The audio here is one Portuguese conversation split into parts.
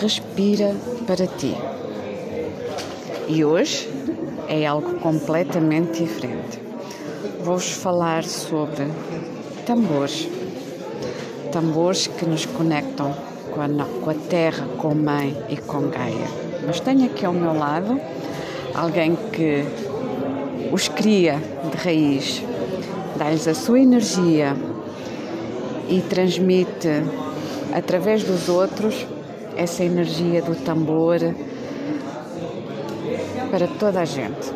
respira para ti. E hoje é algo completamente diferente. Vou-vos falar sobre tambores. Tambores que nos conectam com a, com a terra, com a mãe e com Gaia. Mas tenho aqui ao meu lado alguém que os cria de raiz, dá-lhes a sua energia e transmite através dos outros essa energia do tambor para toda a gente.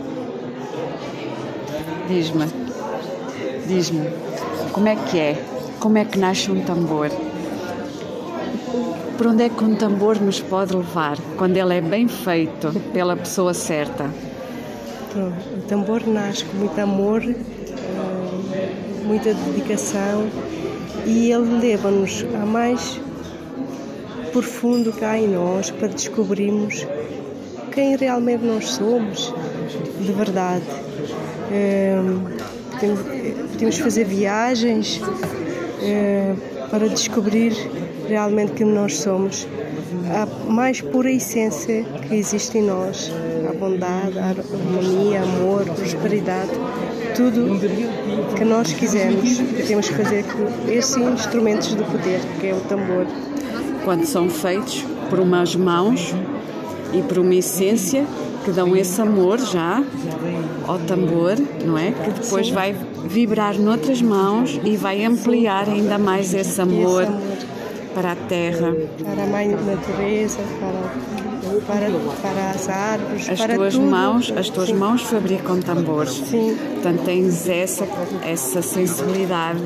Diz-me, diz-me, como é que é? Como é que nasce um tambor? Por onde é que um tambor nos pode levar quando ele é bem feito pela pessoa certa? O tambor nasce com muito amor, eh, muita dedicação e ele leva-nos a mais profundo cá em nós para descobrirmos quem realmente nós somos, de verdade. Podemos fazer viagens para descobrir realmente quem nós somos. A mais pura essência que existe em nós, a bondade, a harmonia, amor, prosperidade, tudo que nós quisermos, temos que fazer com esses instrumentos do poder, que é o tambor. Quando são feitos por umas mãos e por uma essência que dão esse amor já ao tambor, não é? Que depois Sim. vai vibrar noutras mãos e vai ampliar ainda mais esse amor, esse amor, para a terra, para a mãe natureza, para para, para as árvores, as para tuas tudo. mãos, as tuas Sim. mãos fabricam tambores. Sim. Portanto, tens essa essa sensibilidade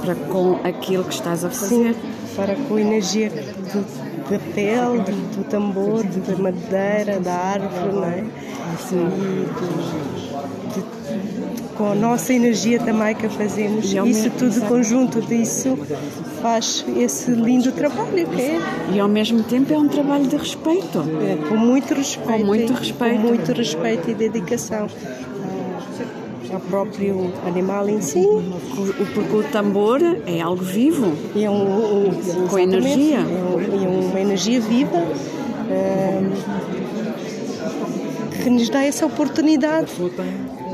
para com aquilo que estás a fazer. Sim, para com a energia do, da pele, do, do tambor, da madeira, da árvore, não é? Sim. E de, com a nossa energia também que fazemos. E Isso tudo conjunto disso faz esse lindo trabalho que é. E ao mesmo tempo é um trabalho de respeito. É, com muito respeito. Com muito respeito. Com muito respeito e dedicação ao próprio animal em si. Porque o tambor é algo vivo. É um, um com energia. É, um, é uma energia viva. É, que nos dá essa oportunidade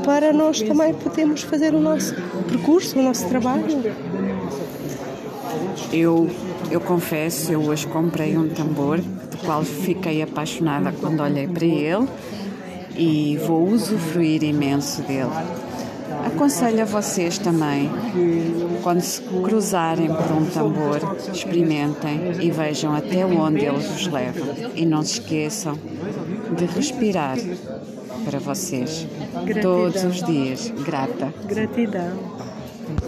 para nós também podermos fazer o nosso percurso, o nosso trabalho. Eu, eu confesso, eu hoje comprei um tambor do qual fiquei apaixonada quando olhei para ele e vou usufruir imenso dele. Aconselho a vocês também, quando se cruzarem por um tambor, experimentem e vejam até onde ele vos leva. E não se esqueçam de respirar para vocês Gratidão. todos os dias. Grata. Gratidão.